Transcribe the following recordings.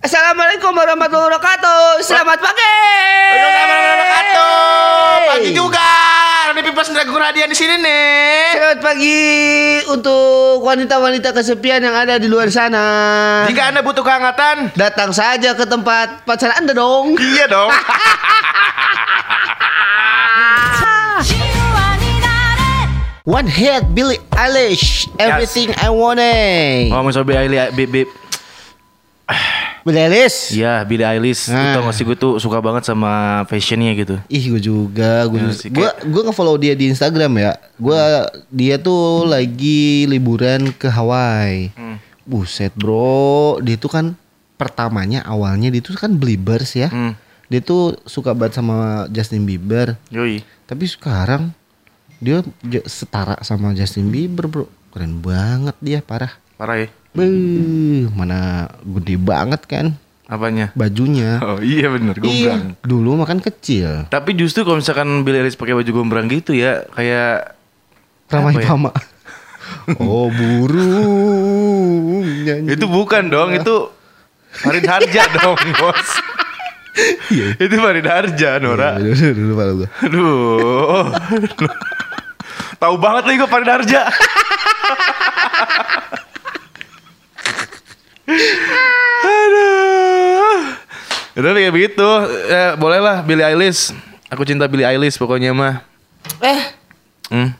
Assalamualaikum warahmatullahi wabarakatuh. Selamat pagi. Waalaikumsalam wabarakatuh. Pagi juga. Ini Pipas Dragung Radian di sini nih. Selamat pagi untuk wanita-wanita kesepian yang ada di luar sana. Jika Anda butuh kehangatan, Datang saja ke tempat pacar Anda dong. iya dong. One hit Billie Eilish. Everything I wanted. Ngomong soal Billie Eilish. Billie Eilish. Iya, Billie Eilish. Nah. Itu sih gue tuh suka banget sama fashionnya gitu. Ih gue juga Gue Ya gue gue nge-follow dia di Instagram ya Gue Dia tuh lagi liburan ke Hawaii Hmm. Buset bro Dia tuh kan Pertamanya awalnya dia tuh kan Beliebers ya Hmm. Dia tuh suka banget sama Justin Bieber Yoi. Tapi sekarang Dia setara sama Justin Bieber bro Keren banget dia parah Parah ya. Beuh, mana gede banget kan Apanya? bajunya. Oh iya bener, gombrang. Iya, dulu makan kecil. Tapi justru kalau misalkan Billie Eilish pakai baju gombrang gitu ya, kayak Ramai ya? pama. oh burung nyanyi. itu bukan dong, itu Farid Harja dong, bos. itu Farid Harja, Nora. Iya, dulu, dulu, gua. Aduh. Tahu banget nih gue Farid Harja. Aduh. Udah kayak begitu. Ya, bolehlah Billie Eilish. Aku cinta Billie Eilish pokoknya mah. Eh, Hmm.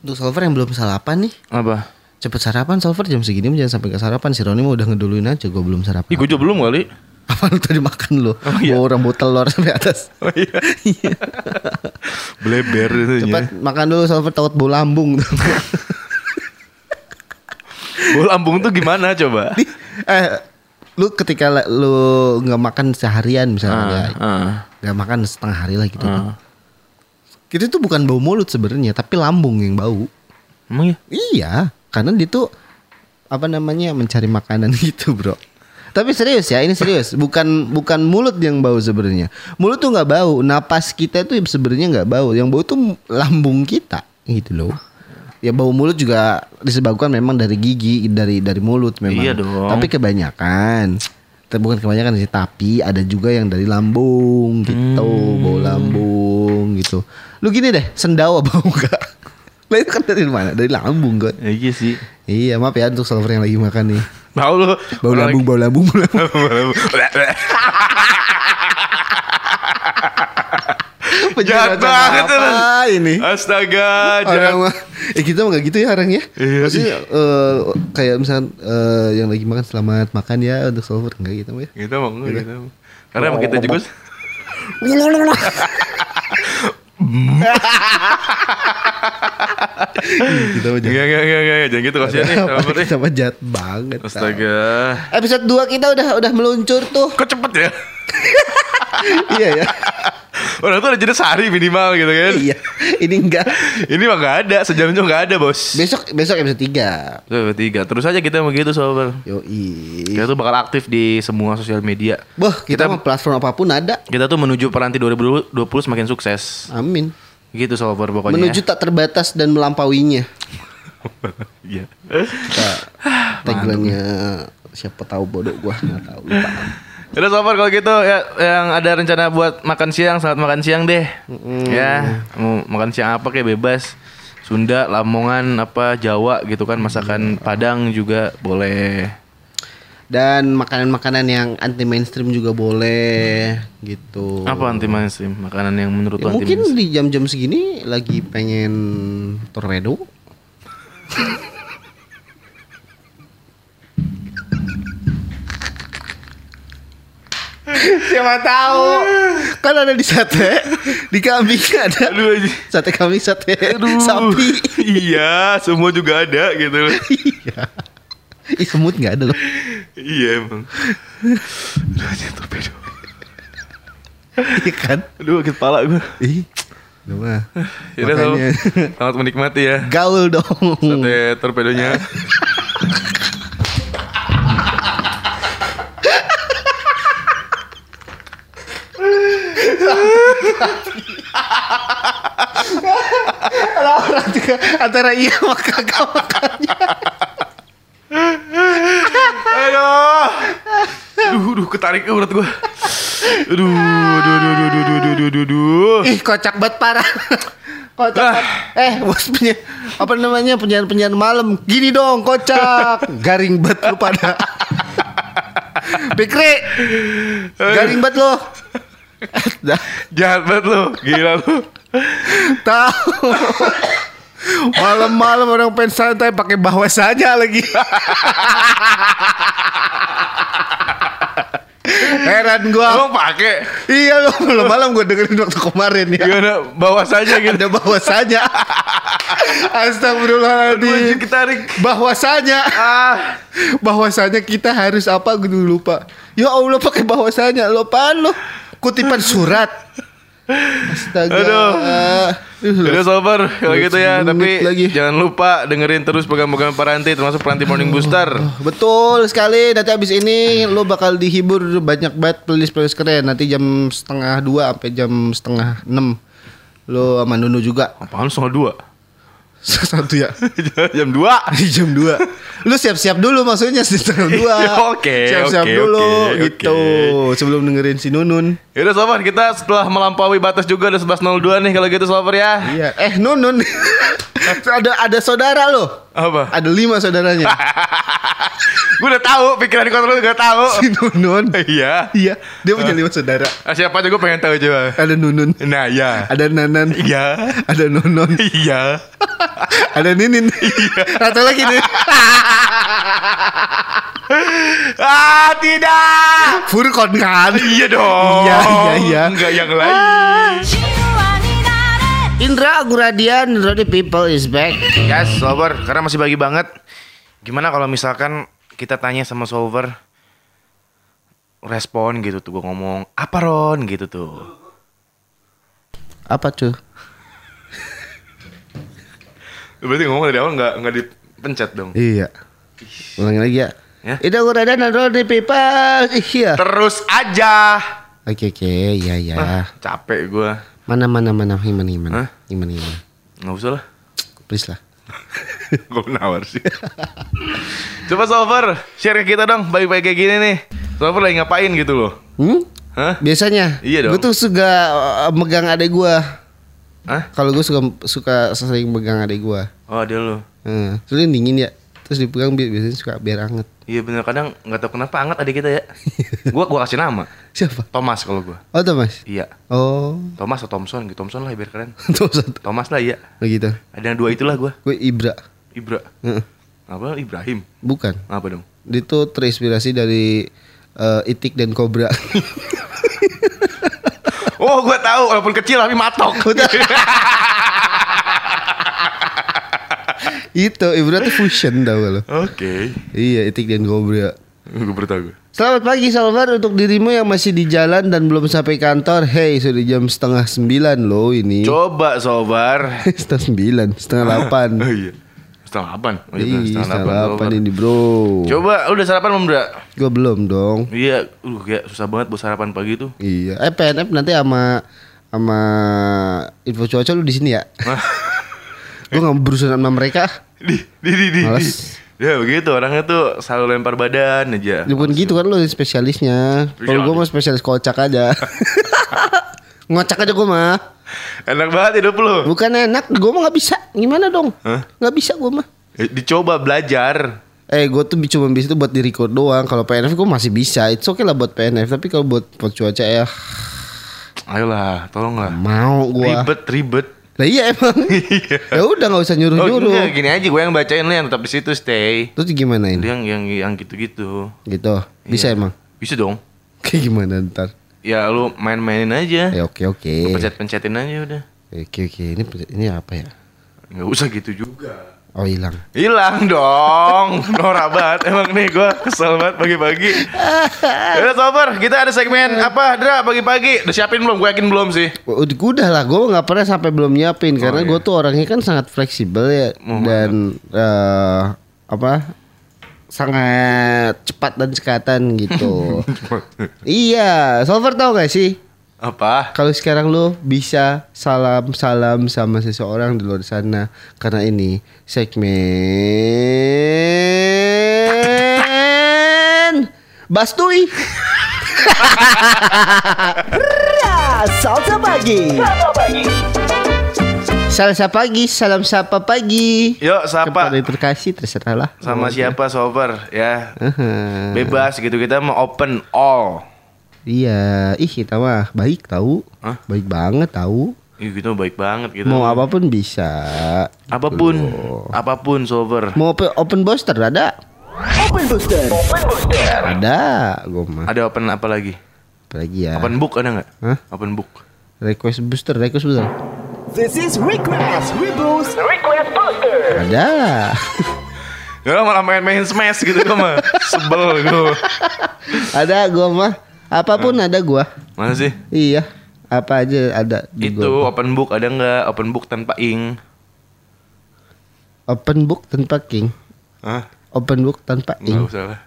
untuk Solver yang belum sarapan nih. Apa? Cepet sarapan Solver jam segini jangan sampai ke sarapan. Si Roni mah udah ngeduluin aja gue belum sarapan. Ih, gue juga belum kali. Apa lu tadi makan lu? iya. Bawa rambut telur sampai atas. Oh iya. Bleber itu Cepat makan dulu Solver takut bau lambung. Bau lambung tuh gimana coba? eh, lu ketika lu nggak makan seharian misalnya ya, Ah, nggak makan setengah hari lah gitu. ah. Itu tuh bukan bau mulut sebenarnya, tapi lambung yang bau. Emang ya? Iya, karena dia tuh apa namanya mencari makanan gitu, bro. Tapi serius ya, ini serius. Bukan bukan mulut yang bau sebenarnya. Mulut tuh nggak bau, napas kita tuh sebenarnya nggak bau. Yang bau tuh lambung kita, gitu loh. Ya bau mulut juga disebabkan memang dari gigi, dari dari mulut memang. Iya dong. Tapi kebanyakan tapi bukan kebanyakan sih, tapi ada juga yang dari lambung gitu, bau lambung gitu. Lu gini deh, sendawa bau enggak? Lah itu kan dari mana? Dari lambung kan. Ya, iya sih. Iya, maaf ya untuk solver yang lagi makan nih. Tahu lu. Bau lambung, bau lambung, bau lambung. Jahat banget apa ini? Astaga, Orang mah, eh kita mah gak gitu ya orang ya. Iya, Maksudnya eh, kayak misalnya eh, yang lagi makan selamat makan ya untuk solver enggak gitu mah ya. Kita mau enggak gitu. Karena emang kita juga kita mah Enggak, enggak, enggak, enggak, jangan gitu kasihan nih. Kita mah jahat banget. Astaga. Episode 2 kita udah udah meluncur tuh. Kok cepet ya? iya ya. Orang tuh udah jadi sehari minimal gitu kan. iya. Ini enggak. Ini mah enggak ada, sejam juga enggak ada, Bos. Besok besok episode 3. Tuh, tiga. Terus aja kita begitu, sobat. Yoi. Kita tuh bakal aktif di semua sosial media. Boh, kita, Kita- platform apa pun ada. Kita tuh menuju peranti 2020 semakin sukses. Amin. Gitu sobat pokoknya. Menuju tak terbatas dan melampauinya. Iya. Kita tagline-nya siapa tahu bodoh gua nggak tahu lupa. Udah sobat kalau gitu ya yang ada rencana buat makan siang selamat makan siang deh. Ya, mau makan siang apa kayak bebas. Sunda, Lamongan, apa Jawa gitu kan masakan Padang juga boleh. Dan makanan-makanan yang anti mainstream juga boleh gitu. Apa anti mainstream? Makanan yang menurut Ya, anti mungkin mainstream? di jam-jam segini lagi pengen torpedo. Siapa tahu kan ada di sate, di kambing ada. Aduh. Sate kambing, sate Aduh. sapi. iya, semua juga ada gitu. Iya. Ih semut nggak ada loh. iya emang. Aduh, anjing, torpedo. Iya kan? Aduh, sakit kepala gue. Ih, lu mah. Sob. Makanya Selamat menikmati ya. gaul dong. Sate torpedonya. Kalau orang juga antara iya sama kagak makannya. Aduh. Duh, duh, ketarik urat gua. Aduh, aduh, aduh, aduh, aduh, aduh, aduh, aduh, aduh. Ih kocak banget parah. kocak Ah. Eh bos punya apa namanya penyiar penyiar malam. Gini dong kocak. Garing banget lu pada. Pikri. Garing banget lo. Jahat banget lu, gila lu. tahu. Malam-malam orang pengen santai pakai bahwa saja lagi. Heran gua. Emang pakai? Iya lo malam-malam gue dengerin waktu kemarin ya. Gimana? Bawa saja gitu. Ada bahwasanya. Aduh, Astagfirullahaladzim. ketarik. Bahwasanya. Ah, Bahwasanya kita harus apa gue dulu lupa. Ya Allah pakai bahwasanya. Lo apaan lo? Kutipan surat. Astaga. Aduh. Ih, lo. Udah sober kalau gitu ya, 10 tapi lagi. jangan lupa dengerin terus program-program Paranti termasuk Paranti Morning Booster. Betul sekali. Nanti abis ini lo bakal dihibur banyak banget playlist-playlist keren. Nanti jam setengah dua sampai jam setengah enam. Lo sama Nunu juga. Apaan setengah dua? Satu ya. Jam dua. Jam 2 Lu siap-siap dulu maksudnya setengah dua Oke, Siap-siap dulu oke, gitu Sebelum dengerin si Nunun Yaudah sobat, kita setelah melampaui batas juga ada 11.02 nih kalau gitu sobat ya. Iya Eh Nunun Ada ada saudara lo Apa? Ada lima saudaranya Gue udah tahu, pikiran di kontrol udah tahu. Si Nunun Iya. Iya Dia punya lima saudara Ah, siapa aja gue pengen tahu coba. Ada Nunun Nah, ya. Ada Nanan Iya. Ada Nonon Iya. Ada Ninin Satu lagi nih ah, tidak. Furkon kan Iya dong. Iya, iya, iya. Enggak yang lain. Indra Aguradian Rodi People is back Yes, Solver, karena masih bagi banget. Gimana kalau misalkan kita tanya sama Solver respon gitu tuh gue ngomong apa Ron gitu tuh. Apa tuh? Berarti ngomong dari awal nggak nggak dipencet dong. Iya Ulangi lagi ya Ya. Indra Aguradian Rodi People Iya Terus aja. Oke oke ya ya. Ah, capek gue. Mana mana mana gimana Hah? gimana gimana gimana. Nggak usah lah. Please lah. Gue nawar sih. Coba Solver, share ke kita dong baik-baik kayak gini nih. Solver lagi ngapain gitu loh. Hmm? Hah? Biasanya. Iya dong. Gue tuh suka uh, megang adek gua. Hah? Kalau gue suka suka sering megang adek gua. Oh dia lo. Hmm. Soalnya dingin ya. Terus dipegang bi- biasanya suka biar anget. Iya bener kadang nggak tahu kenapa anget adik kita ya. gua gua kasih nama. Siapa? Thomas kalau gua. Oh Thomas. Iya. Oh. Thomas atau Thompson gitu. Thompson lah biar keren. Satu. Thomas lah iya. Begitu. Ada yang dua itulah gua. Gue Ibra. Ibra. Heeh. Apa? Ibrahim. Bukan. Apa dong? Dia tuh terinspirasi dari uh, Itik dan Cobra. Oh gua tahu walaupun kecil tapi matok. Itu Ibra tuh fusion tau lo. Oke. Iya Itik dan Cobra. Gue baru tahu gue. Selamat pagi Salvar untuk dirimu yang masih di jalan dan belum sampai kantor. Hey sudah jam setengah sembilan loh ini. Coba sobar. setengah sembilan, setengah delapan. Oh iya. Setengah delapan. Oh, iya, Ih, setengah delapan ini bro. Coba lu udah sarapan belum, Dra? Gue belum dong. Iya, uh kayak susah banget buat sarapan pagi tuh. Iya. Eh PNF nanti sama sama info cuaca lu di sini ya. gue nggak berurusan sama mereka. Di, di, di, di. Males. di. Ya begitu orangnya tuh selalu lempar badan aja. Ya, bukan gitu kan lu spesialisnya. Kalau gue mah spesialis kocak aja. Ngocak aja gue mah. Enak banget hidup lu. Bukan enak, gue mah nggak bisa. Gimana dong? Nggak bisa gue mah. Eh, Dicoba belajar. Eh gue tuh cuma bisa itu buat di record doang Kalau PNF gue masih bisa It's okay lah buat PNF Tapi kalau buat, buat cuaca ya Ayolah, tolonglah. Mau gue Ribet, ribet. Lah iya emang Ya udah gak usah Oh, nyuruh-nyuruh enggak, gini aja gue yang bacain lu yang tetap di situ stay. Terus gimana ini? yang yang yang gitu-gitu. Gitu Bisa Iya. emang Bisa dong. Kayak gimana ntar Ya lu main-mainin aja. Ya oke oke Lu Pencet-pencetin aja udah. Oke oke Ini ini apa ya? Nggak usah gitu juga. Oh hilang Hilang dong Norak banget Emang nih gue kesel banget pagi-pagi Yaudah sober Kita ada segmen Apa Dra pagi-pagi Udah siapin belum? Gue yakin belum sih Udah, udah lah, gue nggak pernah sampai belum nyiapin karena iya. gue tuh orangnya kan sangat fleksibel ya Oh, dan eh, apa sangat cepat dan sekatan gitu. iya, Solver tau gak sih Apa? kalau sekarang lo bisa salam salam sama seseorang di luar sana karena ini segmen Bastui. Ya, salsa pagi. Salam sapa pagi, salam sapa pagi. Yuk, sapa. Kepada yang terkasih terserah lah. Sama siapa sober ya. Aha. Bebas gitu kita mau open all. Iya, ih kita mah baik tahu. Hah? Baik banget tahu. Ih, kita baik banget gitu. Mau apa pun bisa. apa pun, Loh. apa pun sober. Mau open, open booster ada? Open booster. Ada, gue mah. Ada open apa lagi? Apalagi ya. Open book ada nggak? Hah? Open book. Request booster, request booster. This is request reboost. Request booster. Ada. Ya malah main-main smash gitu gue mah. Sebel gue. ada gua mah. Apa pun ada gua. Mana sih? Iya. Apa aja ada di Itu gua. open book ada nggak? Open book tanpa ink. Open book tanpa king. Hah? Open book tanpa Nggak ink. usah lah.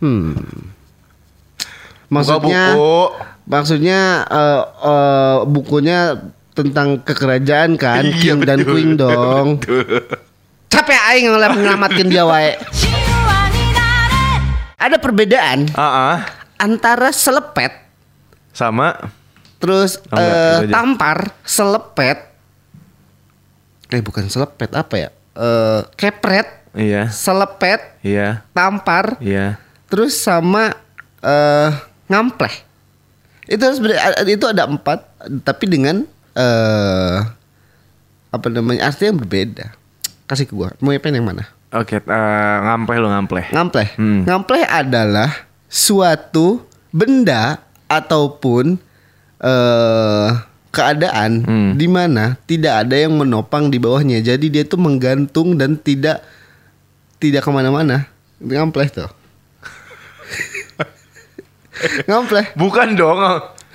Hmm. Buka Maksudnya buku. maksudnya eh, eh, bukunya tentang kekerajaan kan, Iya, king dan betul. queen dong. Betul. Capek aing ngelap ngelamatkan dia wae. Ada perbedaan Ah, ah. antara selepet sama terus Oh, enggak, aja. tampar, selepet. Eh bukan selepet apa ya? Eh kepret, iya, selepet, iya, tampar, iya. terus sama eh ngampleh. Itu harus itu ada empat, tapi dengan eh apa namanya artinya yang berbeda. Kasih ke gua. Mau yang yang mana? Oke, eh, ngampleh lo ngampleh. Ngampleh. Hmm. Ngampleh adalah suatu benda ataupun eh keadaan Hmm. di mana tidak ada yang menopang di bawahnya. Jadi dia tuh menggantung dan tidak tidak ke mana-mana. Ngampleh tuh. Ngampleh. Bukan dong.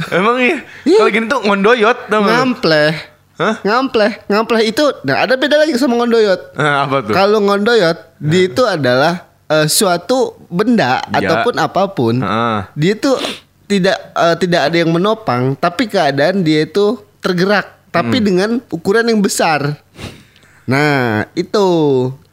Emang iya. Iya. Kalau gini tuh ngondoyot tau? Ngampleh. Hah? Ngampleh. Ngampleh itu nah ada beda lagi sama ngondoyot. Nah, apa tuh? Kalau ngondoyot, dia itu adalah eh, suatu benda Ya. ataupun apa pun. Heeh. Dia itu tidak eh, tidak ada yang menopang, tapi keadaan dia itu tergerak, tapi Hmm. dengan ukuran yang besar. Nah, itu.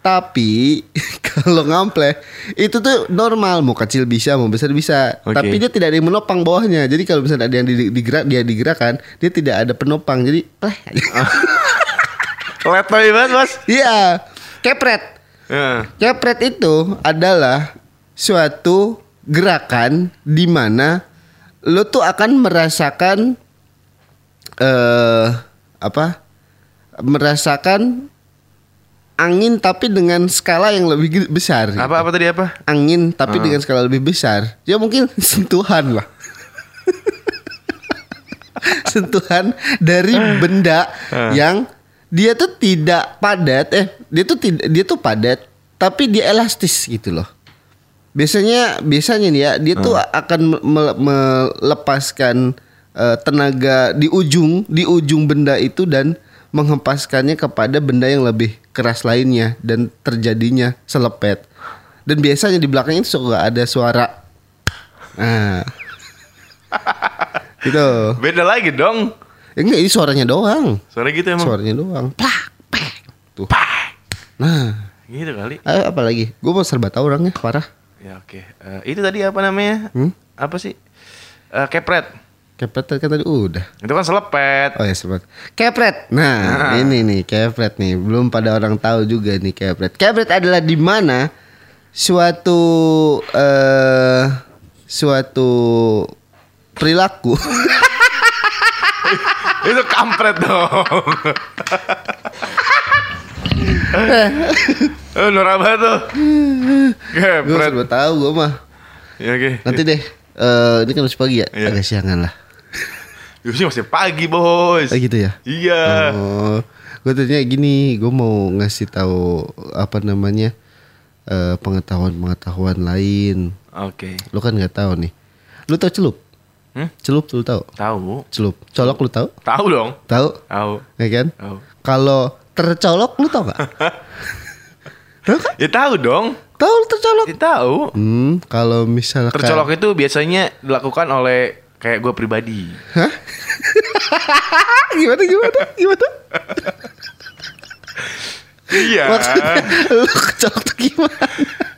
Tapi kalau ngampleh itu tuh normal, mau kecil bisa, mau besar bisa. Oke. Tapi dia tidak ada yang menopang bawahnya. Jadi kalau misalnya ada yang di- digerak, dia digerakkan, dia tidak ada penopang. Jadi, pleh. Letoy banget, Bos. Iya, kepret. Ya. Kepret itu adalah suatu gerakan di mana lo tuh akan merasakan eh apa? Merasakan angin tapi dengan skala yang lebih besar. gitu. Apa apa tadi apa? Angin tapi dengan skala lebih besar. Ya mungkin sentuhan lah. sentuhan dari benda yang dia tuh tidak padat eh dia tuh tidak dia tuh padat tapi dia elastis gitu loh. Biasanya biasanya nih ya dia tuh akan me- me- melepaskan eh, tenaga di ujung di ujung benda itu dan menghempaskannya kepada benda yang lebih keras lainnya dan terjadinya selepet. Dan biasanya di belakangnya itu suka ada suara. Nah. gitu. Beda lagi dong. Ya, enggak ini suaranya doang. Suara gitu emang. Suaranya doang. Plak, pek. Tuh. Pak. Nah, Gitu kali. eh, apa lagi? Gue mau serba tahu orangnya parah. Ya oke. Eh, itu tadi apa namanya? Hmm? Apa sih? Eh, kepret. Kepret kan tadi udah. Itu kan selepet. Oh ya sempat. Kepret. Nah, ini nih kepret nih. Belum pada orang tahu juga nih kepret. Kepret adalah di mana suatu eh suatu perilaku itu kampret dong. Eh, Nora banget tuh. gue Kepret. serba tahu gue mah. Ya oke. Nanti deh. eh ini kan masih pagi ya, Iya. agak siangan lah. Biasanya masih pagi, Bos. Oh gitu ya. Iya. Oh, gue tanya gini, gue mau ngasih tahu apa namanya eh, pengetahuan-pengetahuan lain. Oke. Lu kan nggak tahu nih. Lu tahu celup? Hmm? Celup lu tahu? Tahu. Celup. Colok lu tahu? Tahu dong. Tahu? Tahu. Ya kan? Tahu. Kalau tercolok lu tahu nggak? tahu kan? Ya tahu dong. Tahu tercolok? Ya tahu. Hmm, kalau misalkan Tercolok itu biasanya dilakukan oleh kayak gue pribadi. Hah? gimana gimana? Gimana? Iya. Maksudnya lu kecolok tuh gimana?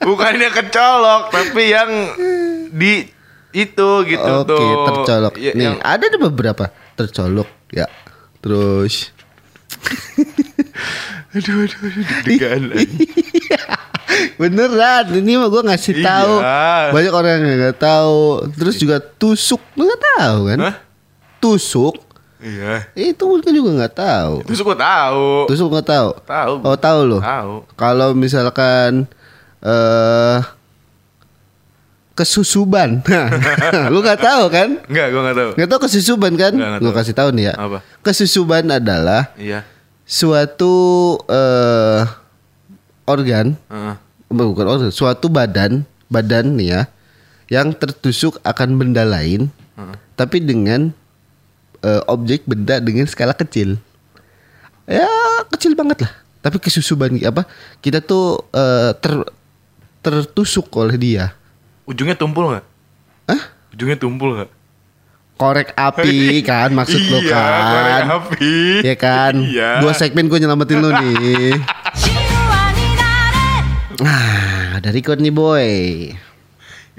Bukannya kecolok, tapi yang di itu gitu Oke, tuh. tercolok. Ya, Nih, yang- ada ada beberapa tercolok ya. Terus aduh, aduh, aduh, deg-degan. Beneran, ini mah gue ngasih Iya. tahu. Banyak orang yang nggak tahu. Terus juga tusuk, lu nggak tahu kan? Hah? Tusuk, Iya. itu kan juga nggak tahu. Terus gua tahu. Tusuk nggak tahu? Tahu. Oh tahu lo. Tahu. Kalau misalkan eh kesusuban, lu nggak tahu kan? Enggak, gua enggak tahu. Nggak tahu kesusuban kan? Nggak, nggak Gue kasih tahu nih ya. Apa? Kesusuban adalah Iya. suatu eh organ, Heeh. Bukan organ, suatu badan, badan nih ya, yang tertusuk akan benda lain, tapi dengan eh, objek benda dengan skala kecil. Ya kecil banget lah. Tapi kesusuban apa? Kita tuh eh, ter tertusuk oleh dia. Ujungnya tumpul enggak? Hah? Ujungnya tumpul enggak? Korek api kan maksud lo Iya, kan? korek api. Ya kan? Iya. Dua segmen gue nyelamatin lo nih. Nah, dari record nih boy.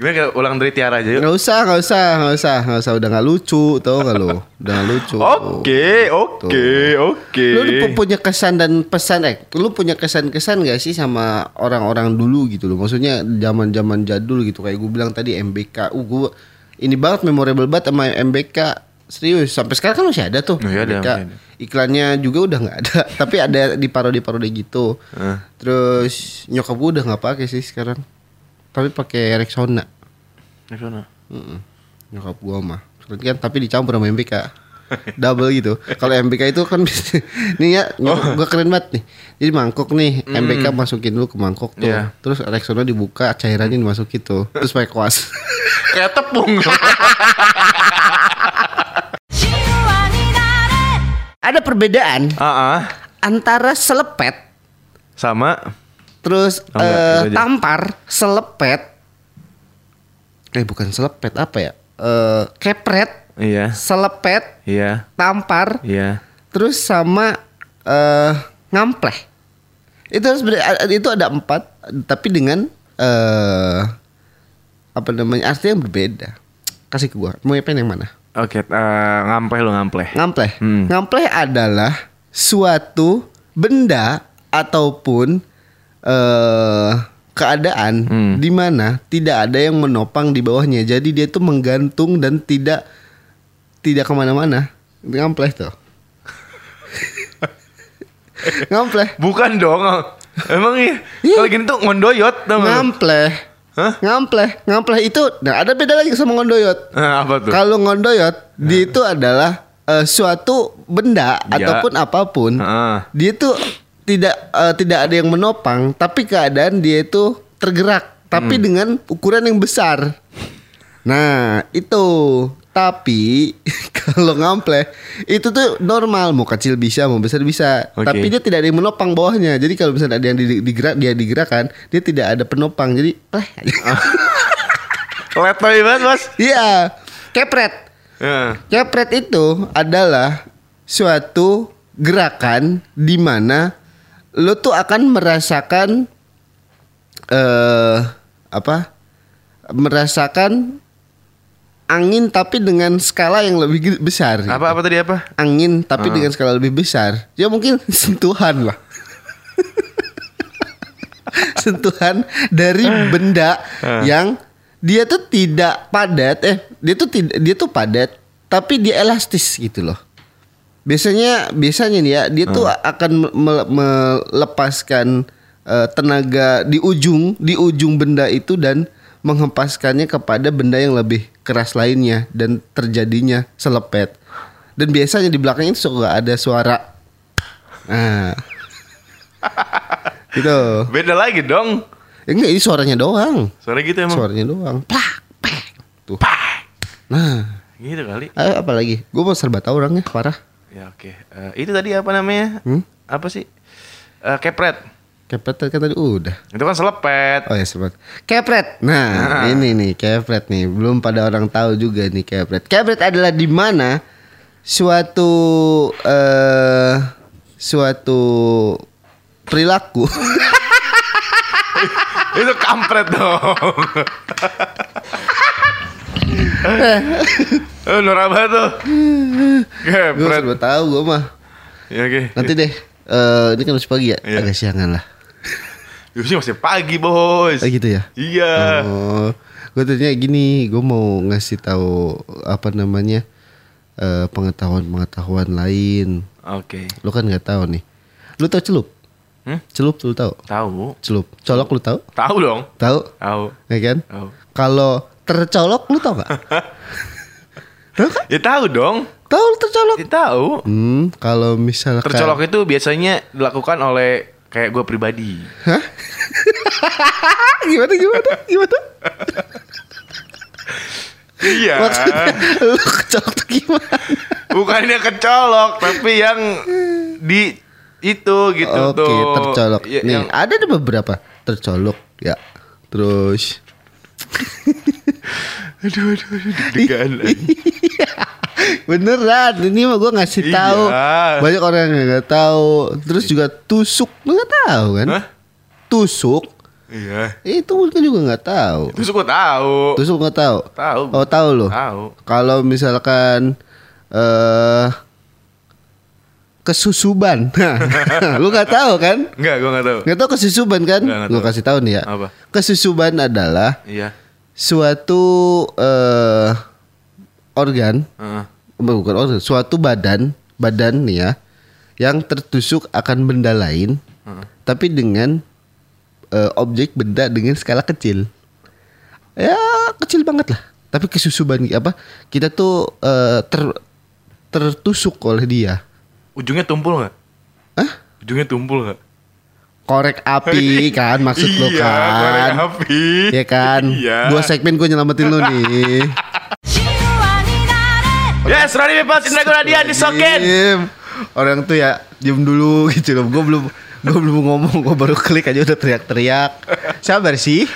Gimana kalau ulang dari Tiara aja yuk? Nggak usah, nggak usah, nggak usah, nggak usah. Udah nggak lucu, tau gak lo? Udah nggak lucu. Oke, oke, oke. Lu pu- punya kesan dan pesan eh, lu punya kesan-kesan gak sih sama orang-orang dulu gitu loh? Maksudnya zaman-zaman jadul gitu kayak gue bilang tadi MBK. Uh, gue ini banget memorable banget sama MBK. Serius, sampai sekarang kan masih ada tuh. Oh, iya, ada, ada. Iklannya juga udah nggak ada, tapi ada di parodi-parodi gitu. Eh. Terus nyokap gue udah nggak pakai sih sekarang. Tapi pakai Rexona. Di sana. Mm-mm. Nyokap gua mah. Kan tapi dicampur sama MBK. Double gitu. Kalau MBK itu kan nih ya nyokap gua keren banget nih. Jadi mangkok nih, MBK masukin dulu ke mangkok tuh. Iya. Terus Rexona dibuka, cairannya dimasukin tuh. Terus pakai kuas. Kayak tepung. Ada perbedaan Ah, ah. antara selepet Sama terus Oh, enggak, aja. tampar, selepet. Eh bukan selepet apa ya? Eh kepret, Iya. selepet, Iya. tampar, Iya. terus sama eh ngampleh itu harus itu ada empat tapi dengan eh apa namanya artinya yang berbeda kasih ke gua mau yang mana Oke, eh, ngampleh lu ngampleh. ngampleh Hmm. ngampleh adalah suatu benda ataupun eh keadaan Hmm. di mana tidak ada yang menopang di bawahnya jadi dia tuh menggantung dan tidak tidak ke mana-mana ngampleh tuh ngampleh Bukan dong. Emang iya. Iya. Kalau gini tuh ngondoyot? Ngampleh. Hah? Ngampleh. Ngampleh itu nah ada beda lagi sama ngondoyot. Apa tuh? Kalau ngondoyot dia itu adalah eh, suatu benda Ya. ataupun apa pun. Heeh. Dia itu tidak eh, tidak ada yang menopang, tapi keadaan dia itu tergerak, tapi Hmm. dengan ukuran yang besar. Nah, itu. Tapi kalau ngampleh itu tuh normal, mau kecil bisa, mau besar bisa. Oke. Tapi dia tidak ada yang menopang bawahnya. Jadi kalau misalnya ada yang di- digerak, dia digerakkan, dia tidak ada penopang. Jadi, pleh. Letoy banget, Bos. Iya, kepret. Ya. Kepret itu adalah suatu gerakan di mana lo tuh akan merasakan eh apa? Merasakan angin tapi dengan skala yang lebih besar. gitu. Apa apa tadi apa? Angin tapi dengan skala lebih besar. Ya mungkin sentuhan lah. sentuhan dari benda yang dia tuh tidak padat eh dia tuh tidak dia tuh padat tapi dia elastis gitu loh. Biasanya biasanya nih ya dia tuh akan me- me- melepaskan eh, tenaga di ujung di ujung benda itu dan menghempaskannya kepada benda yang lebih keras lainnya dan terjadinya selepet. Dan biasanya di belakangnya itu suka ada suara. Nah. gitu. Beda lagi dong. Ya, enggak ini suaranya doang. Suara gitu emang. Suaranya doang. Plak, pek. Tuh. Pak. Nah, Gitu kali. ayo apa lagi? Gue mau serba tahu orangnya parah. Ya oke. Eh, itu tadi apa namanya? Hmm? Apa sih? Eh, kepret. Kepret kan tadi udah. Itu kan selepet. Oh ya sempat. Kepret. Nah, ini nih kepret nih. Belum pada orang tahu juga nih kepret. Kepret adalah di mana suatu eh suatu perilaku. Itu kampret dong. oh, Noraba tuh. gue Kampret. serba tahu gue mah. Ya oke. Nanti deh. eh ini kan masih pagi ya, Iya. agak siangan lah. Ya sih masih pagi, Bos. Oh gitu ya. Iya. Oh, gue tadinya gini, gue mau ngasih tahu apa namanya eh, pengetahuan-pengetahuan lain. Oke. Lu kan nggak tahu nih. Lu tahu celup? Hmm? Celup lu tahu? Tahu. Celup. Colok lu tahu? Tahu dong. Tahu? Tahu. Ya kan? Tahu. Kalau tercolok lu tahu gak? Ya tahu dong. tahu lu tercolok? Ya tahu. Hmm, kalau misalkan Tercolok itu biasanya dilakukan oleh kayak gue pribadi. Hah? gimana gimana? Gimana? Iya. Maksudnya lu kecolok tuh gimana? Bukannya kecolok, tapi yang di itu gitu Oke, tuh. tercolok. Ya, Nih, yang ada ada beberapa tercolok ya. Terus aduh aduh aduh deg-degan. Beneran, ini mah gue ngasih Iya. tahu. Banyak orang yang nggak tahu. Terus juga tusuk, lu nggak tahu kan? Hah? Tusuk, Iya. itu mungkin juga nggak tahu. Terus gue tahu. Tusuk nggak tahu? Tahu. Oh tahu lo. Tahu. Kalau misalkan eh kesusuban, lu nggak tahu kan? Enggak, gue enggak tahu. Nggak tahu kesusuban kan? Nggak, nggak Gue kasih tahu nih ya. Apa? Kesusuban adalah Iya. suatu eh organ Heeh. Bukan organ, suatu badan, badan nih ya, yang tertusuk akan benda lain, tapi dengan eh, objek benda dengan skala kecil. Ya kecil banget lah. Tapi kesusuban apa? Kita tuh eh, ter tertusuk oleh dia. Ujungnya tumpul nggak? Hah? Ujungnya tumpul nggak? Korek api kan maksud lo iya, kan? korek api. Ya kan? Iya. Dua segmen gue nyelamatin lo nih. Yes, Rani Bebas Indra Gunadian di Soken. Orang tuh ya diem dulu gitu loh. Gue belum gue belum ngomong, gue baru klik aja udah teriak-teriak. Sabar sih.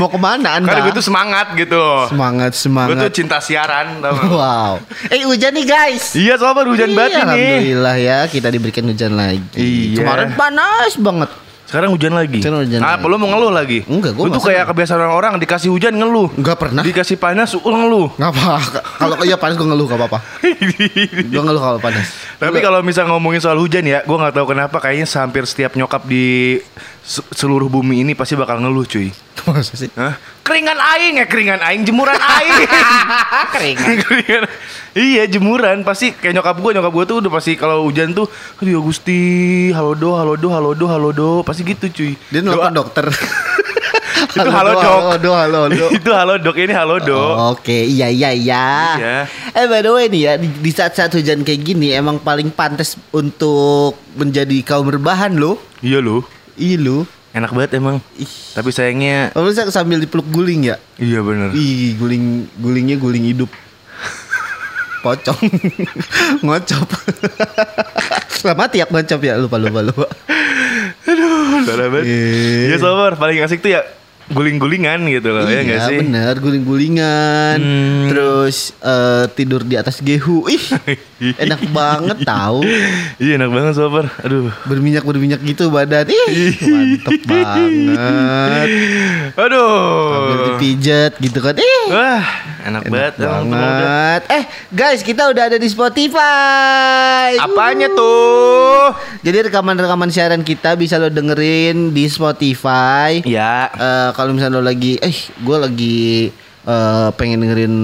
Mau ke mana anda? Kan gue tuh semangat gitu loh. semangat Gue tuh semangat. cinta siaran tau? Wow. Eh hujan nih guys. Iya sobat hujan Iya, banget ini. Alhamdulillah ya kita diberikan hujan lagi. Iya. Kemarin panas banget. Sekarang hujan lagi. Sekarang hujan ah, lagi. lu mau ngeluh lagi? Enggak, gua nggak kayak kebiasaan orang-orang dikasih hujan ngeluh. Enggak pernah. Dikasih panas ngeluh. Nggak apa. Kalau iya panas gue ngeluh gak apa-apa. Gue ngeluh kalau panas. Tapi kalau misal ngomongin soal hujan ya, gue nggak tahu kenapa kayaknya hampir setiap nyokap di seluruh bumi ini pasti bakal ngeluh cuy. Masa sih? Hah? Keringan aing ya keringan aing jemuran aing. keringan. keringan. Iya jemuran pasti kayak nyokap gue nyokap gue tuh udah pasti kalau hujan tuh aduh Gusti halodo halodo halodo halodo pasti gitu cuy. Dia nelfon dokter. Itu halo, dok. Halo dok, halo dok. itu halo dok ini halo dok. Oke, iya iya iya. Iya. Eh by the way nih ya, di, di saat-saat hujan kayak gini emang paling pantas untuk menjadi kaum berbahan loh. Iya loh. Iya lo. Enak banget emang. Ih. Tapi sayangnya Oh, bisa sambil dipeluk guling ya? iya bener. Ih, guling gulingnya guling hidup. Pocong. ngocop. Selamat ya ngocop ya, lupa lupa lupa. Parah banget. Iya. Sobar paling asik tuh ya guling-gulingan gitu loh ya iya sih? bener guling-gulingan Hmm. terus eh, tidur di atas gehu ih enak banget tahu Iya enak banget sobar. Aduh. berminyak berminyak gitu badan ih mantep banget Aduh. sambil dipijet gitu kan ih Wah, enak, enak banget mobil. banget eh guys kita udah ada di Spotify Apanya tuh? jadi rekaman-rekaman siaran kita bisa lo dengerin di Spotify Ya. Eh, kalau misalnya lo lagi eh gue lagi eh, pengen dengerin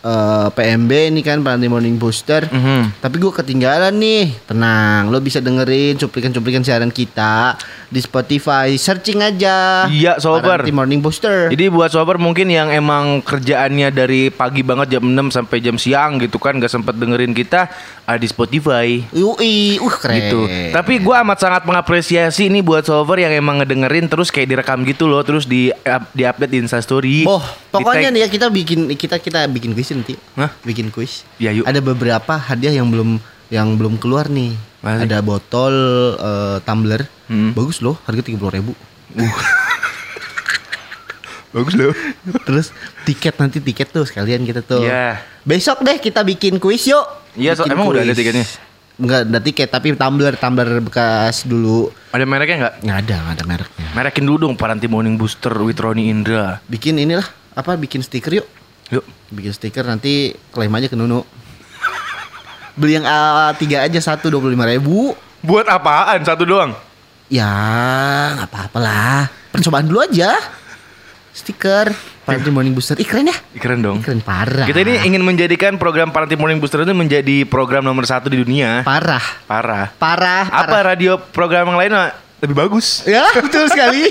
eh, PMB ini kan Pantai Morning Booster. Mhm. tapi gue ketinggalan nih. Tenang lo bisa dengerin cuplikan-cuplikan siaran kita di Spotify searching aja Iya, sobar. Pantai Morning Booster Jadi buat sobar mungkin yang emang kerjaannya dari pagi banget jam 6 sampai jam siang gitu kan gak sempet dengerin kita ada di Spotify. Yui, uh keren gitu. Tapi gua amat sangat mengapresiasi ini buat solver yang emang ngedengerin terus kayak direkam gitu loh, terus di up, di update di Instastory. Oh, pokoknya nih ya kita bikin kita kita bikin kuis nanti. Hah? Bikin kuis. Ya, yuk. Ada beberapa hadiah yang belum yang belum keluar nih. Mana sih? Ada botol eh, tumbler. Hmm. Bagus loh, harga tiga ribu. Bagus loh. Terus tiket nanti tiket tuh sekalian kita tuh. Iya. Besok deh kita bikin kuis yuk. Iya, so- Bikin emang udah ada kuis. tiketnya? Enggak ada tiket tapi tumbler tumbler bekas dulu. Ada mereknya nggak? Nggak ada, nggak ada mereknya. Merekin dulu dong Paranti Morning Booster with Roni Indra. Bikin inilah apa bikin stiker yuk. Yuk. Bikin stiker nanti klaim aja ke Nunu. Beli yang A3 aja satu dua puluh lima ribu. Buat apaan? Satu doang. Ya nggak apa-apa lah. Percobaan dulu aja. Stiker Paranti Morning Booster. Ih keren ya. Keren dong. Ih, Keren parah. Kita ini ingin menjadikan program Paranti Morning Booster itu menjadi program nomor satu di dunia. parah. Parah. Parah. Apa parah. radio program yang lain lebih bagus? Ya betul sekali.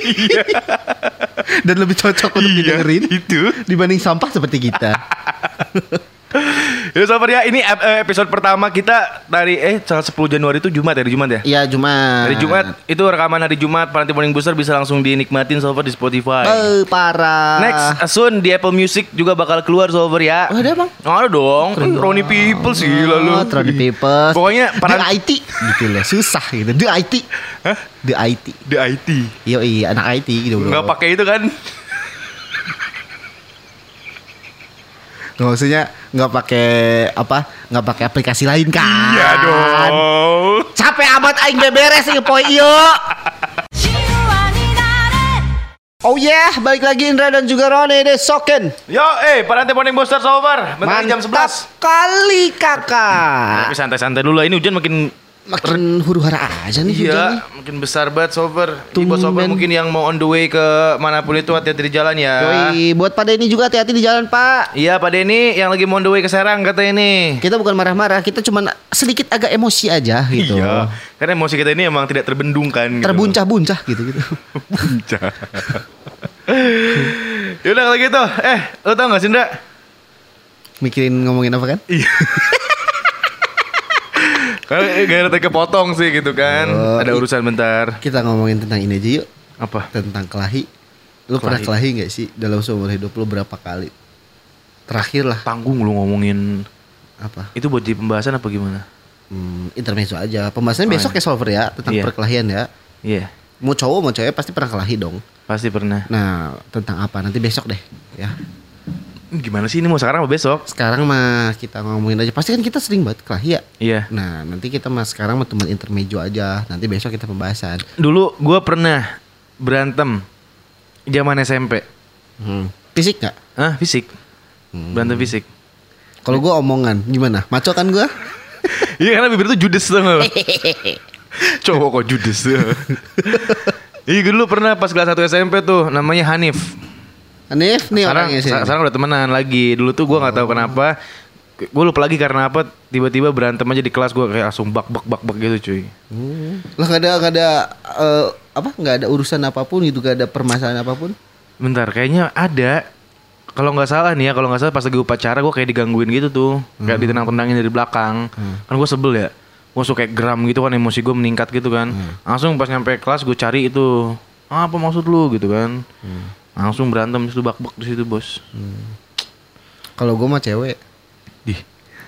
Dan lebih cocok untuk didengerin itu. dibanding sampah seperti kita. Ya sobat ya, ini eh, episode pertama kita dari eh tanggal 10 Januari itu Jumat ya, hari Jumat ya? Iya Jumat. Hari Jumat itu rekaman hari Jumat Paranti Morning Booster bisa langsung dinikmatin sobat di Spotify. Eh parah. Next soon di Apple Music juga bakal keluar sobat ya. Oh, ada, Bang? Oh, ada dong. Kan Roni People sih lalu. Oh, Papers. Pokoknya The paran- IT gitu lah. Susah gitu. The IT. Hah? The IT. The IT. Yo iya anak IT gitu bro. Nggak pakai itu kan? Nggak, maksudnya nggak pakai apa? Nggak pakai aplikasi lain kan? Iya dong. Capek amat aing beberes nih poe iyo. Oh yeah, balik lagi Indra dan juga Rone deh Soken. Yo, eh, Paranti Morning Booster sobar. Bentar jam 11. kali kakak. Tapi santai-santai dulu lah. Ini hujan makin Makin huru hara aja nih hujannya. Iya, makin besar banget sober. Jadi buat sober mungkin yang mau on the way ke mana pun itu hati-hati di jalan ya. Yoi, buat pada ini juga hati-hati di jalan Pak. Iya Pak Denny yang lagi mau on the way ke Serang kata ini. Kita bukan marah-marah, kita cuma sedikit agak emosi aja gitu. Iya, karena emosi kita ini emang tidak terbendungkan. gitu. Terbuncah-buncah gitu gitu. Buncah. Yaudah kalau gitu, eh lo tau gak sih Ndra? Mikirin ngomongin apa kan? Iya. Gara tadi kepotong sih gitu kan. Oh, Ada urusan bentar. Kita ngomongin tentang ini aja yuk. Apa? Tentang kelahi. Lu pernah kelahi nggak sih dalam seumur hidup lu berapa kali? Terakhir lah Tanggung lu ngomongin apa? itu buat di pembahasan apa gimana? Hmm, intermezzo aja. Pembahasannya Oh, besok ya Solver ya tentang Iya. perkelahian ya. Iya, Mau cowok mau cewek pasti pernah kelahi dong. pasti pernah. Nah, tentang apa? Nanti besok deh ya. Gimana sih ini mau sekarang apa besok? Sekarang mah kita ngomongin aja. Pasti kan kita sering banget kelahi ya. Iya. Nah, nanti kita mah sekarang mah teman intermezzo aja. Nanti besok kita pembahasan. Dulu gua pernah berantem zaman SMP. Hmm. Fisik nggak? Ah, fisik. Berantem fisik. Kalau gua omongan gimana? Maco kan gua? Iya karena bibir tuh judes tuh? Cowok kok judes tuh. Iya gue dulu pernah pas kelas 1 SMP tuh namanya Hanif. Hanif nih Sekarang, orangnya sih. sekarang udah temenan lagi. Dulu tuh gue nggak tahu kenapa. Gue lupa lagi karena apa. Tiba-tiba berantem aja di kelas gue kayak langsung bak bak bak bak gitu cuy. Lah gak ada gak ada eh, apa nggak ada urusan apa pun gitu gak ada permasalahan apa pun. Bentar, kayaknya ada. Kalau nggak salah nih ya, kalau nggak salah pas lagi upacara gue kayak digangguin gitu tuh, kayak ditendang-tendangin dari belakang. Kan gue sebel ya. Gue suka kayak geram gitu kan emosi gue meningkat gitu kan. Langsung pas nyampe kelas gue cari itu "Ah, apa maksud lu gitu kan. Langsung berantem di situ bak-bak di situ bos. Kalau gua mah cewek. Dih,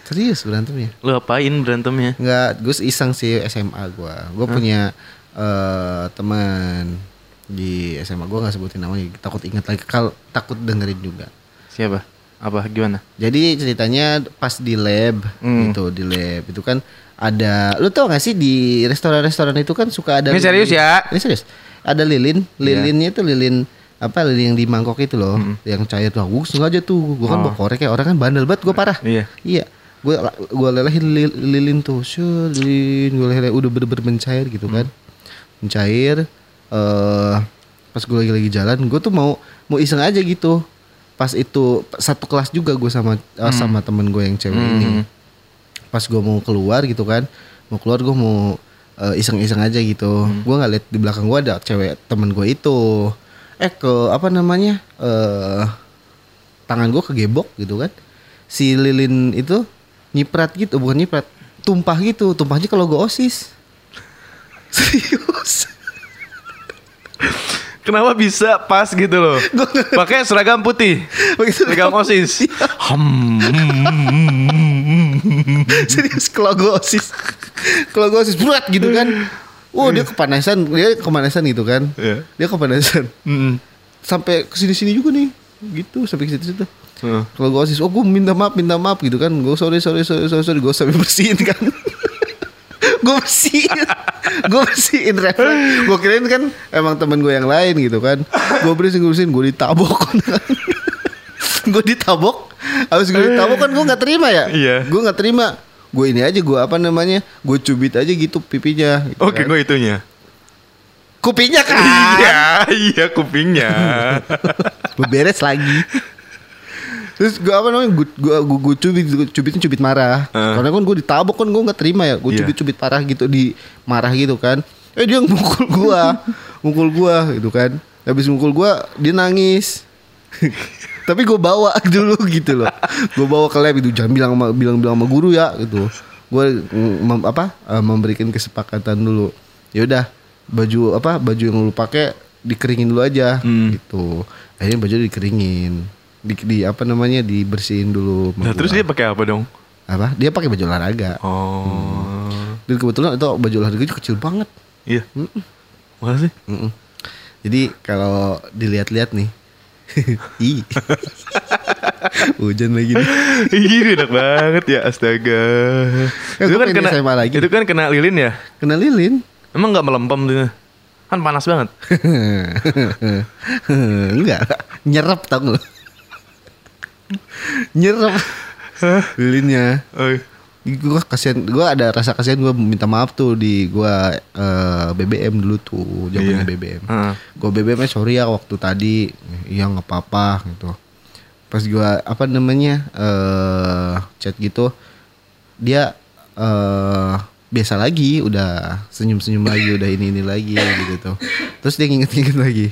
Serius berantemnya. lu apain berantemnya? Enggak, gue iseng sih SMA gua. Gua punya eh teman di SMA gua nggak sebutin namanya takut ingat lagi kalau takut dengerin juga. Siapa? Apa gimana? Jadi ceritanya pas di lab Hmm. gitu, di lab itu kan ada lu tau gak sih di restoran-restoran itu kan suka ada Ini serius ya? Ini serius. Ada lilin, lilinnya itu lilin apa yang di mangkok itu loh, yang cair tuh. Gue sengaja tuh, gue kan Hmm. Oh. bawa korek kayak orang kan bandel banget gue parah. Iya. Iya. Gue gue lelehin li- lilin tuh, lilin gue lelehin udah bener-bener mencair gitu kan. Mencair eh pas gue lagi lagi jalan, gue tuh mau mau iseng aja gitu. Pas itu satu kelas juga gue sama eh, sama temen gue yang cewek ini. Pas gue mau keluar gitu kan, mau keluar gue mau eh, iseng-iseng aja gitu. Gue nggak lihat di belakang gue ada cewek temen gue itu. Eh ke apa namanya? eh tangan gue kegebok gitu kan. Si lilin itu nyiprat gitu, bukan nyiprat, tumpah gitu. Tumpahnya kalau gue osis. Serius. Kenapa bisa pas gitu loh? Pakai seragam putih. Seragam OSIS. Hmm. Serius kalau gue osis Kalau gue osis berat gitu kan Oh dia kepanasan Dia kepanasan gitu kan? Iya. Dia kepanasan. Hmm. Sampai ke sini-sini juga nih Gitu sampai ke situ-situ. Heeh. Kalau gue osis Oh gue minta maaf minta maaf gitu kan. Gue sorry sorry sorry sorry, sorry. Gue sampai bersihin kan. Gue bersihin. Gue bersihin referensi gue kirain kan emang temen gue yang lain gitu kan. Gue bersihin gue bersihin. Gue ditabok. Gue ditabok. Habis gue ditabok kan gue nggak terima ya? Iya. gue nggak terima gue ini aja gue apa namanya gue cubit aja gitu pipinya gitu Oke, kan. gue itunya. kupingnya kan Iya, iya kupingnya. beberes lagi terus gue apa namanya gue gue gue, gue cubit gue cubitin cubit marah Heeh. karena kan gue ditabok kan gue nggak terima ya gue Iya. cubit cubit parah gitu di marah gitu kan eh dia mukul gue mukul gue gitu kan habis mukul gue dia nangis tapi gue bawa dulu gitu loh gue bawa ke lab itu jangan bilang sama bilang bilang sama guru ya gitu gue mm, mem- apa eh, memberikan kesepakatan dulu ya udah baju apa baju yang lu pakai dikeringin dulu aja Hmm. gitu akhirnya baju dikeringin di, di apa namanya dibersihin dulu Nah, terus dia pakai apa dong? apa dia pakai baju olahraga Oh. dan kebetulan itu baju olahraga kecil banget Iya. Mana sih? Mm-mm. jadi kalau dilihat-lihat nih ih hujan lagi nih Iya enak banget ya astaga. Ya, itu kan kena SMA lagi. Itu kan kena lilin ya? kena lilin Emang nggak melempem tuh? Kan panas banget. enggak nyerap tau lu? nyerap lilinnya Oh, gue kasihan gue ada rasa kasihan gue minta maaf tuh di gue eh, BBM dulu tuh zamannya Iya. BBM Heeh. gue BBM sorry ya waktu tadi iya nggak apa-apa gitu pas gue apa namanya eh chat gitu dia eh biasa lagi udah senyum-senyum lagi udah ini ini lagi gitu tuh terus dia nginget-nginget lagi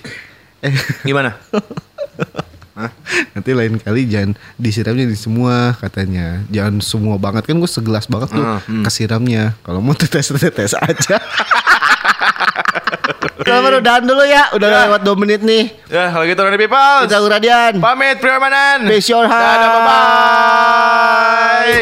eh Gimana? nanti lain kali jangan disiramnya di semua katanya jangan semua banget kan gue segelas banget tuh Ah, hmm. kesiramnya kalau mau tetes tetes aja Kita udahan dulu ya Udah Ya. lewat 2 menit nih Ya, kalau gitu Rani People. Kita Uradian Pamit, Priyamanan. Face your heart. Dadah, bye-bye.